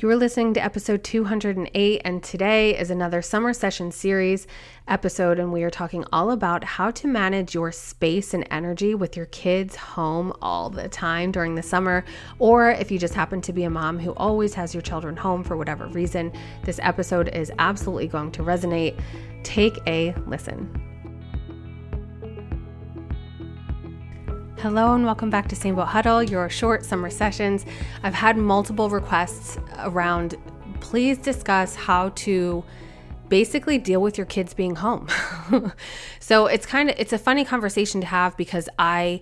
You are listening to episode 208, and today is another summer session series episode. And we are talking all about how to manage your space and energy with your kids home all the time during the summer. Or if you just happen to be a mom who always has your children home for whatever reason, this episode is absolutely going to resonate. Take a listen. Hello and welcome back to Same Boat Huddle, your short summer sessions. I've had multiple requests around please discuss how to basically deal with your kids being home. so it's kind of it's a funny conversation to have because I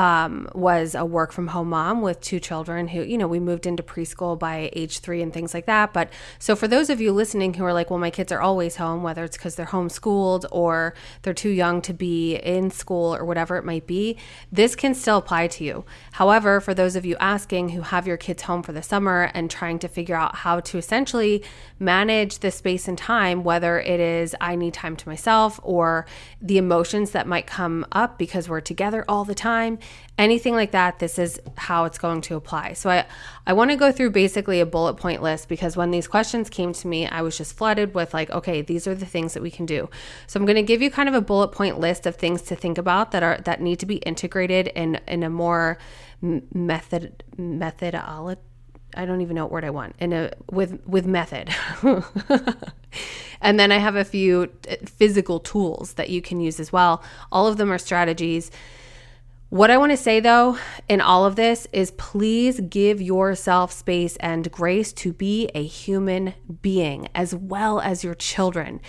um, was a work from home mom with two children who, you know, we moved into preschool by age three and things like that. But so for those of you listening who are like, well, my kids are always home, whether it's because they're homeschooled or they're too young to be in school or whatever it might be, this can still apply to you. However, for those of you asking who have your kids home for the summer and trying to figure out how to essentially manage the space and time, whether it is I need time to myself or the emotions that might come up because we're together all the time, anything like that, this is how it's going to apply. So I, I want to go through basically a bullet point list because when these questions came to me, I was just flooded with like, okay, these are the things that we can do. So I'm going to give you kind of a bullet point list of things to think about that are that need to be integrated in in a more method methodology I don't even know what word I want in a with with method. and then I have a few physical tools that you can use as well. All of them are strategies what I want to say though in all of this is please give yourself space and grace to be a human being as well as your children.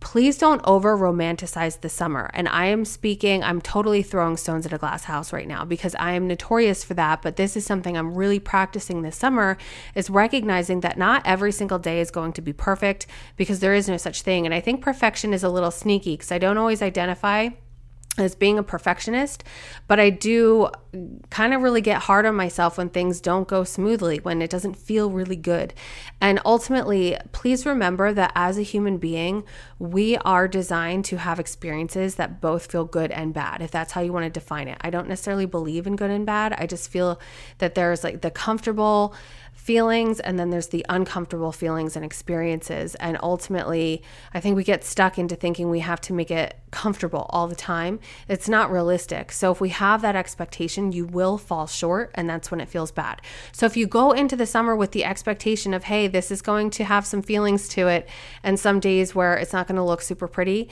Please don't over romanticize the summer. And I am speaking, I'm totally throwing stones at a glass house right now because I am notorious for that. But this is something I'm really practicing this summer is recognizing that not every single day is going to be perfect because there is no such thing. And I think perfection is a little sneaky because I don't always identify as being a perfectionist, but I do kind of really get hard on myself when things don't go smoothly, when it doesn't feel really good. And ultimately, please remember that as a human being, we are designed to have experiences that both feel good and bad, if that's how you want to define it. I don't necessarily believe in good and bad. I just feel that there's like the comfortable, feelings and then there's the uncomfortable feelings and experiences. And ultimately, I think we get stuck into thinking we have to make it comfortable all the time. It's not realistic. So if we have that expectation, you will fall short and that's when it feels bad. So if you go into the summer with the expectation of, hey, this is going to have some feelings to it and some days where it's not going to look super pretty,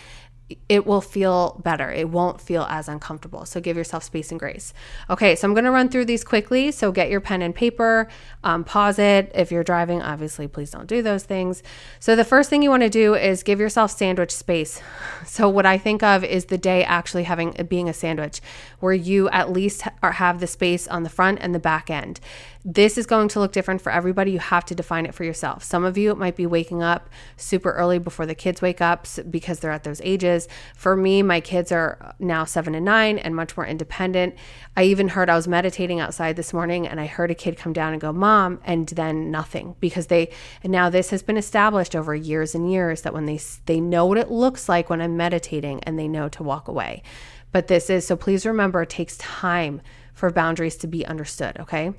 it will feel better. It won't feel as uncomfortable. So give yourself space and grace. Okay, so I'm going to run through these quickly. So get your pen and paper, um, pause it. If you're driving, obviously, please don't do those things. So the first thing you want to do is give yourself sandwich space. So what I think of is the day actually having being a sandwich, where you at least have the space on the front and the back end. This is going to look different for everybody. You have to define it for yourself. Some of you, it might be waking up super early before the kids wake up because they're at those ages. For me, my kids are now seven and nine and much more independent. I even heard I was meditating outside this morning and I heard a kid come down and go, Mom, and then nothing because they, and now this has been established over years and years that when they, they know what it looks like when I'm meditating and they know to walk away. But this is, so please remember, it takes time for boundaries to be understood, okay?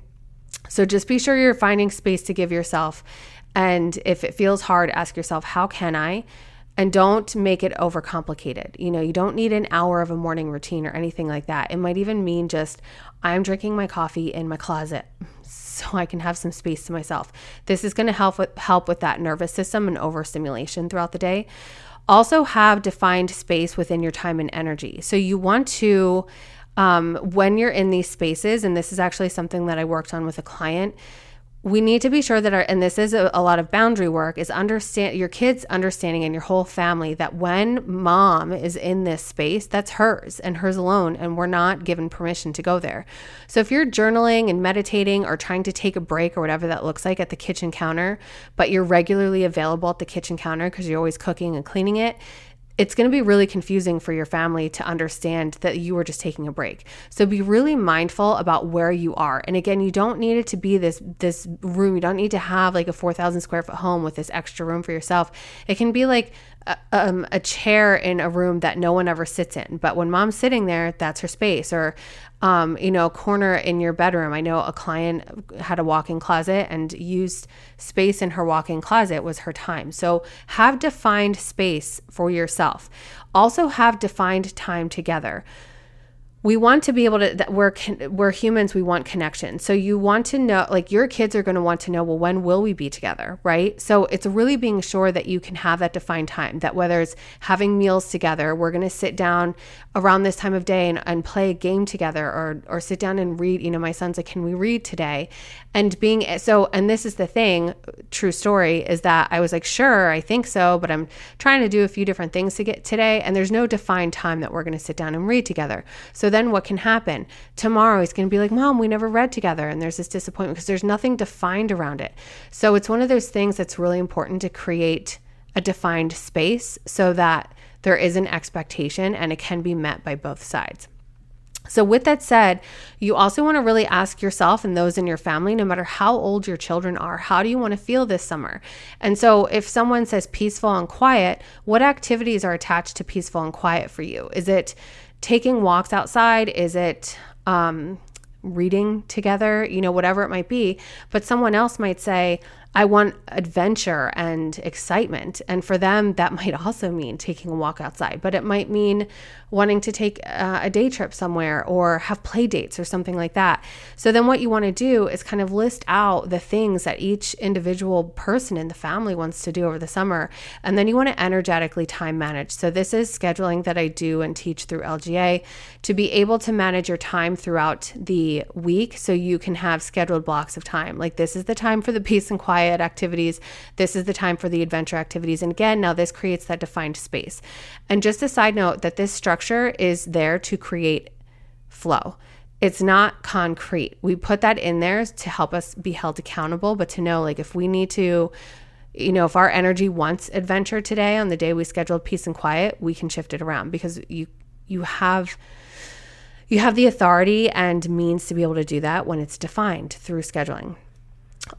So just be sure you're finding space to give yourself. And if it feels hard, ask yourself, how can I? And don't make it overcomplicated. You know, you don't need an hour of a morning routine or anything like that. It might even mean just, I'm drinking my coffee in my closet so I can have some space to myself. This is going to help with, help with that nervous system and overstimulation throughout the day. Also, have defined space within your time and energy. So, you want to um, when you're in these spaces, and this is actually something that I worked on with a client, we need to be sure that our and this is a, a, lot of boundary work is understand your kids understanding and your whole family that when mom is in this space that's hers and hers alone and we're not given permission to go there. So if you're journaling and meditating or trying to take a break or whatever that looks like at the kitchen counter but you're regularly available at the kitchen counter because you're always cooking and cleaning it it's going to be really confusing for your family to understand that you were just taking a break. So be really mindful about where you are. And again, you don't need it to be this this room. You don't need to have like a 4,000 square foot home with this extra room for yourself. It can be like a, um, a chair in a room that no one ever sits in. But when mom's sitting there, that's her space. Or, um, you know, a corner in your bedroom. I know a client had a walk in closet and used space in her walk in closet was her time. So have defined space for yourself. Also, have defined time together we want to be able to that we're we're humans we want connection. So you want to know like your kids are going to want to know well when will we be together right? So it's really being sure that you can have that defined time that whether it's having meals together we're going to sit down around this time of day and, and play a game together or or sit down and read you know my son's like can we read today? And being so and this is the thing true story is that i was like sure i think so but i'm trying to do a few different things to get today and there's no defined time that we're going to sit down and read together. So then what can happen? Tomorrow he's going to be like, Mom, we never read together. And there's this disappointment because there's nothing defined around it. So it's one of those things that's really important to create a defined space so that there is an expectation and it can be met by both sides. So, with that said, you also want to really ask yourself and those in your family, no matter how old your children are, how do you want to feel this summer? And so, if someone says peaceful and quiet, what activities are attached to peaceful and quiet for you? Is it taking walks outside? Is it um, reading together? You know, whatever it might be. But someone else might say, I want adventure and excitement. And for them, that might also mean taking a walk outside, but it might mean wanting to take uh, a day trip somewhere or have play dates or something like that. So then what you want to do is kind of list out the things that each individual person in the family wants to do over the summer. And then you want to energetically time manage. So this is scheduling that I do and teach through LGA to be able to manage your time throughout the week so you can have scheduled blocks of time. Like this is the time for the peace and quiet activities. This is the time for the adventure activities. And again, now this creates that defined space. And just a side note that this structure is there to create flow. It's not concrete. We put that in there to help us be held accountable, but to know like if we need to you know, if our energy wants adventure today on the day we scheduled peace and quiet, we can shift it around because you you have you have the authority and means to be able to do that when it's defined through scheduling.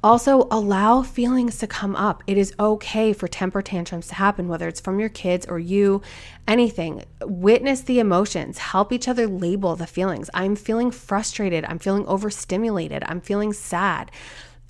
Also, allow feelings to come up. It is okay for temper tantrums to happen, whether it's from your kids or you, anything. Witness the emotions, help each other label the feelings. I'm feeling frustrated. I'm feeling overstimulated. I'm feeling sad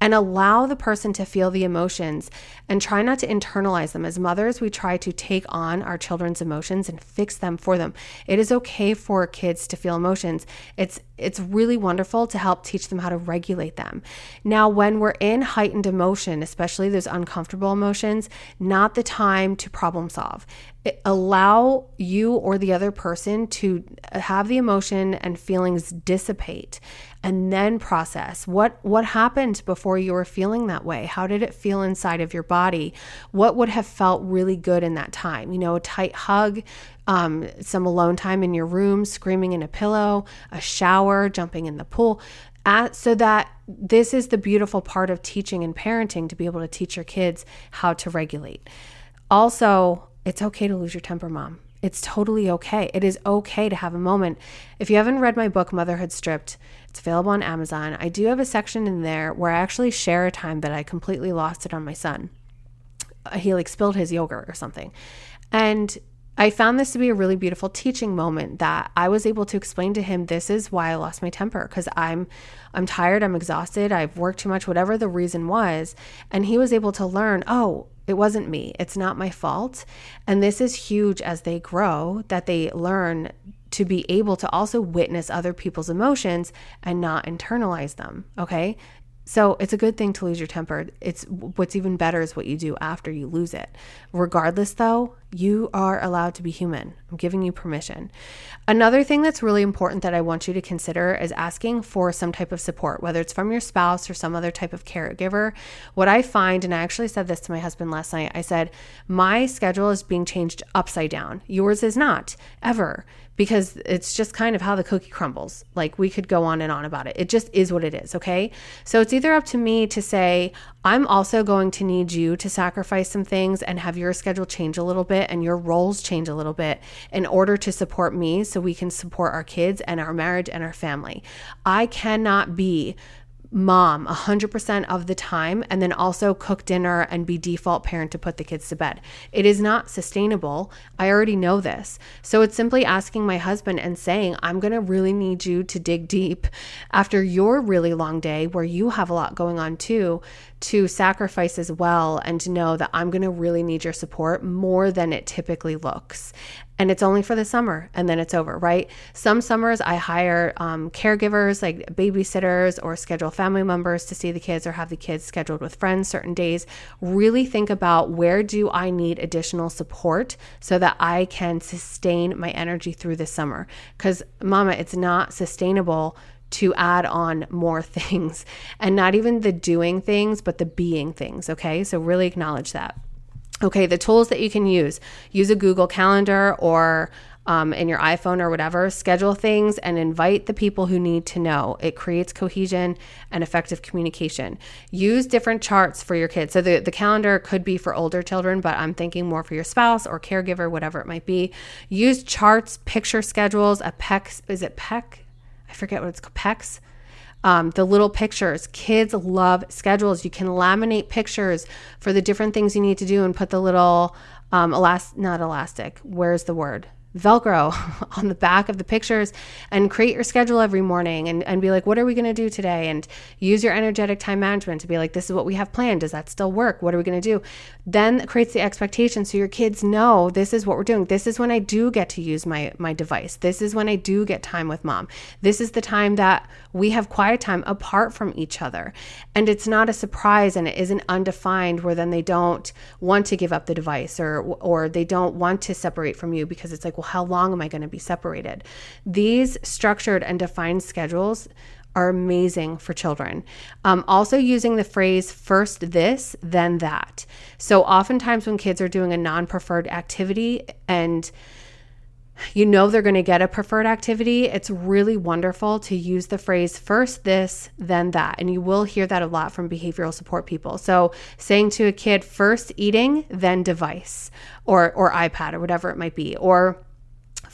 and allow the person to feel the emotions and try not to internalize them. As mothers, we try to take on our children's emotions and fix them for them. It is okay for kids to feel emotions. It's it's really wonderful to help teach them how to regulate them. Now, when we're in heightened emotion, especially those uncomfortable emotions, not the time to problem solve. It, allow you or the other person to uh, have the emotion and feelings dissipate and then process what what happened before you were feeling that way how did it feel inside of your body what would have felt really good in that time you know a tight hug um, some alone time in your room screaming in a pillow a shower jumping in the pool at, so that this is the beautiful part of teaching and parenting to be able to teach your kids how to regulate also it's okay to lose your temper mom it's totally okay. It is okay to have a moment. If you haven't read my book, Motherhood Stripped, it's available on Amazon. I do have a section in there where I actually share a time that I completely lost it on my son. Uh, he like spilled his yogurt or something. And I found this to be a really beautiful teaching moment that I was able to explain to him this is why I lost my temper because I'm I'm tired, I'm exhausted, I've worked too much, whatever the reason was, and he was able to learn, oh, it wasn't me. It's not my fault. And this is huge as they grow that they learn to be able to also witness other people's emotions and not internalize them. Okay. So it's a good thing to lose your temper. It's what's even better is what you do after you lose it. Regardless, though, you are allowed to be human. I'm giving you permission. Another thing that's really important that I want you to consider is asking for some type of support, whether it's from your spouse or some other type of caregiver. What I find, and I actually said this to my husband last night, I said, My schedule is being changed upside down. Yours is not, ever because it's just kind of how the cookie crumbles. Like we could go on and on about it. It just is what it is, okay? So it's either up to me to say, I'm also going to need you to sacrifice some things and have your schedule change a little bit and your roles change a little bit in order to support me so we can support our kids and our marriage and our family. I cannot be mom 100% of the time and then also cook dinner and be default parent to put the kids to bed. It is not sustainable. I already know this. So it's simply asking my husband and saying, I'm going to really need you to dig deep after your really long day where you have a lot going on too to sacrifice as well and to know that I'm going to really need your support more than it typically looks. And it's only for the summer and then it's over, right? Some summers I hire um, caregivers like babysitters or schedule family members to see the kids or have the kids scheduled with friends certain days. Really think about where do I need additional support so that I can sustain my energy through the summer. Because, mama, it's not sustainable to add on more things and not even the doing things, but the being things. Okay. So really acknowledge that. Okay. The tools that you can use use a Google Calendar or um, in your iPhone or whatever, schedule things and invite the people who need to know. It creates cohesion and effective communication. Use different charts for your kids. So the, the calendar could be for older children, but I'm thinking more for your spouse or caregiver, whatever it might be. Use charts, picture schedules, a PEC, is it PEC? Forget what it's called, PECs. Um, the little pictures. Kids love schedules. You can laminate pictures for the different things you need to do and put the little um, elast not elastic. Where's the word? Velcro on the back of the pictures and create your schedule every morning and, and be like, what are we going to do today? And use your energetic time management to be like, this is what we have planned. Does that still work? What are we going to do? Then it creates the expectation so your kids know this is what we're doing. This is when I do get to use my, my device. This is when I do get time with mom. This is the time that we have quiet time apart from each other. And it's not a surprise and it isn't undefined where then they don't want to give up the device or, or they don't want to separate from you because it's like, well, how long am I going to be separated? These structured and defined schedules are amazing for children. Um, also, using the phrase first this, then that. So, oftentimes when kids are doing a non preferred activity and you know they're going to get a preferred activity, it's really wonderful to use the phrase first this, then that. And you will hear that a lot from behavioral support people. So, saying to a kid, first eating, then device or, or iPad or whatever it might be, or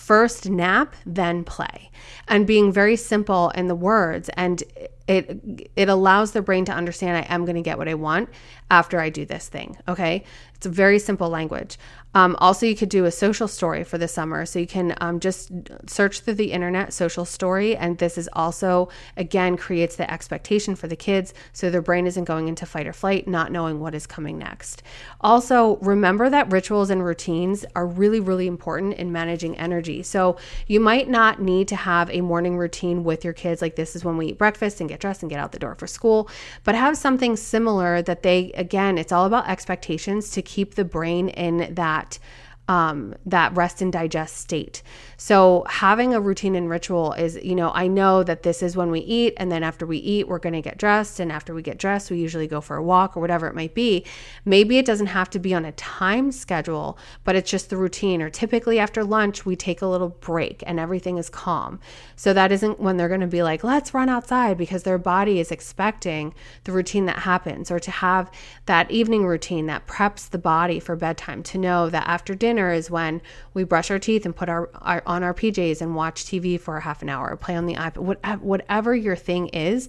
first nap, then play, and being very simple in the words. And it it allows the brain to understand I am going to get what I want after I do this thing. Okay, it's a very simple language. Um, also, you could do a social story for the summer. So you can um, just search through the internet social story. And this is also, again, creates the expectation for the kids. So their brain isn't going into fight or flight, not knowing what is coming next. Also, remember that rituals and routines are really, really important in managing energy. So you might not need to have a morning routine with your kids, like this is when we eat breakfast and get dressed and get out the door for school, but have something similar that they, again, it's all about expectations to keep the brain in that um, that rest and digest state. So, having a routine and ritual is, you know, I know that this is when we eat, and then after we eat, we're going to get dressed. And after we get dressed, we usually go for a walk or whatever it might be. Maybe it doesn't have to be on a time schedule, but it's just the routine. Or typically after lunch, we take a little break and everything is calm. So, that isn't when they're going to be like, let's run outside because their body is expecting the routine that happens, or to have that evening routine that preps the body for bedtime to know that after dinner, dinner is when we brush our teeth and put our, our on our PJs and watch TV for a half an hour, play on the iPad, whatever your thing is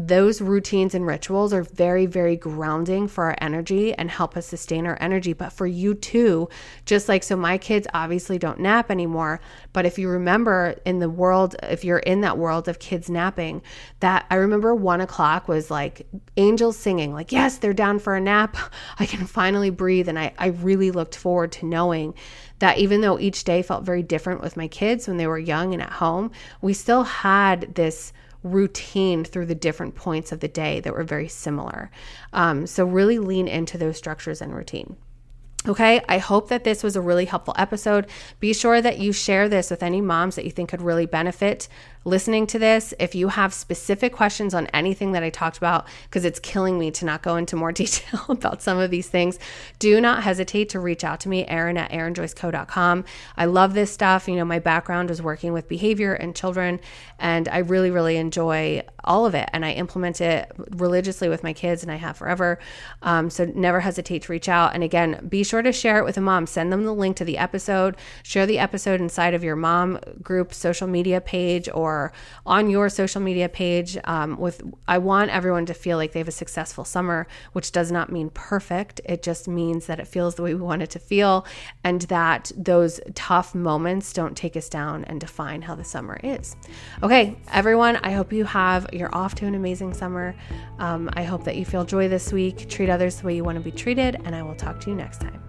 those routines and rituals are very, very grounding for our energy and help us sustain our energy. But for you too, just like so, my kids obviously don't nap anymore. But if you remember in the world, if you're in that world of kids napping, that I remember one o'clock was like angels singing, like, yes, they're down for a nap. I can finally breathe. And I, I really looked forward to knowing that even though each day felt very different with my kids when they were young and at home, we still had this routine through the different points of the day that were very similar. Um, so, really lean into those structures and routine. Okay, I hope that this was a really helpful episode. Be sure that you share this with any moms that you think could really benefit listening to this, if you have specific questions on anything that I talked about, because it's killing me to not go into more detail about some of these things, do not hesitate to reach out to me, Erin at erinjoyceco.com. I love this stuff. You know, my background is working with behavior and children, and I really, really enjoy all of it. And I implement it religiously with my kids, and I have forever. Um, so never hesitate to reach out. And again, be sure to share it with a mom. Send them the link to the episode, share the episode inside of your mom group social media page or or on your social media page. Um, with I want everyone to feel like they have a successful summer, which does not mean perfect. It just means that it feels the way we want it to feel, and that those tough moments don't take us down and define how the summer is. Okay, everyone, I hope you have you're off to an amazing summer. Um, I hope that you feel joy this week. Treat others the way you want to be treated, and I will talk to you next time.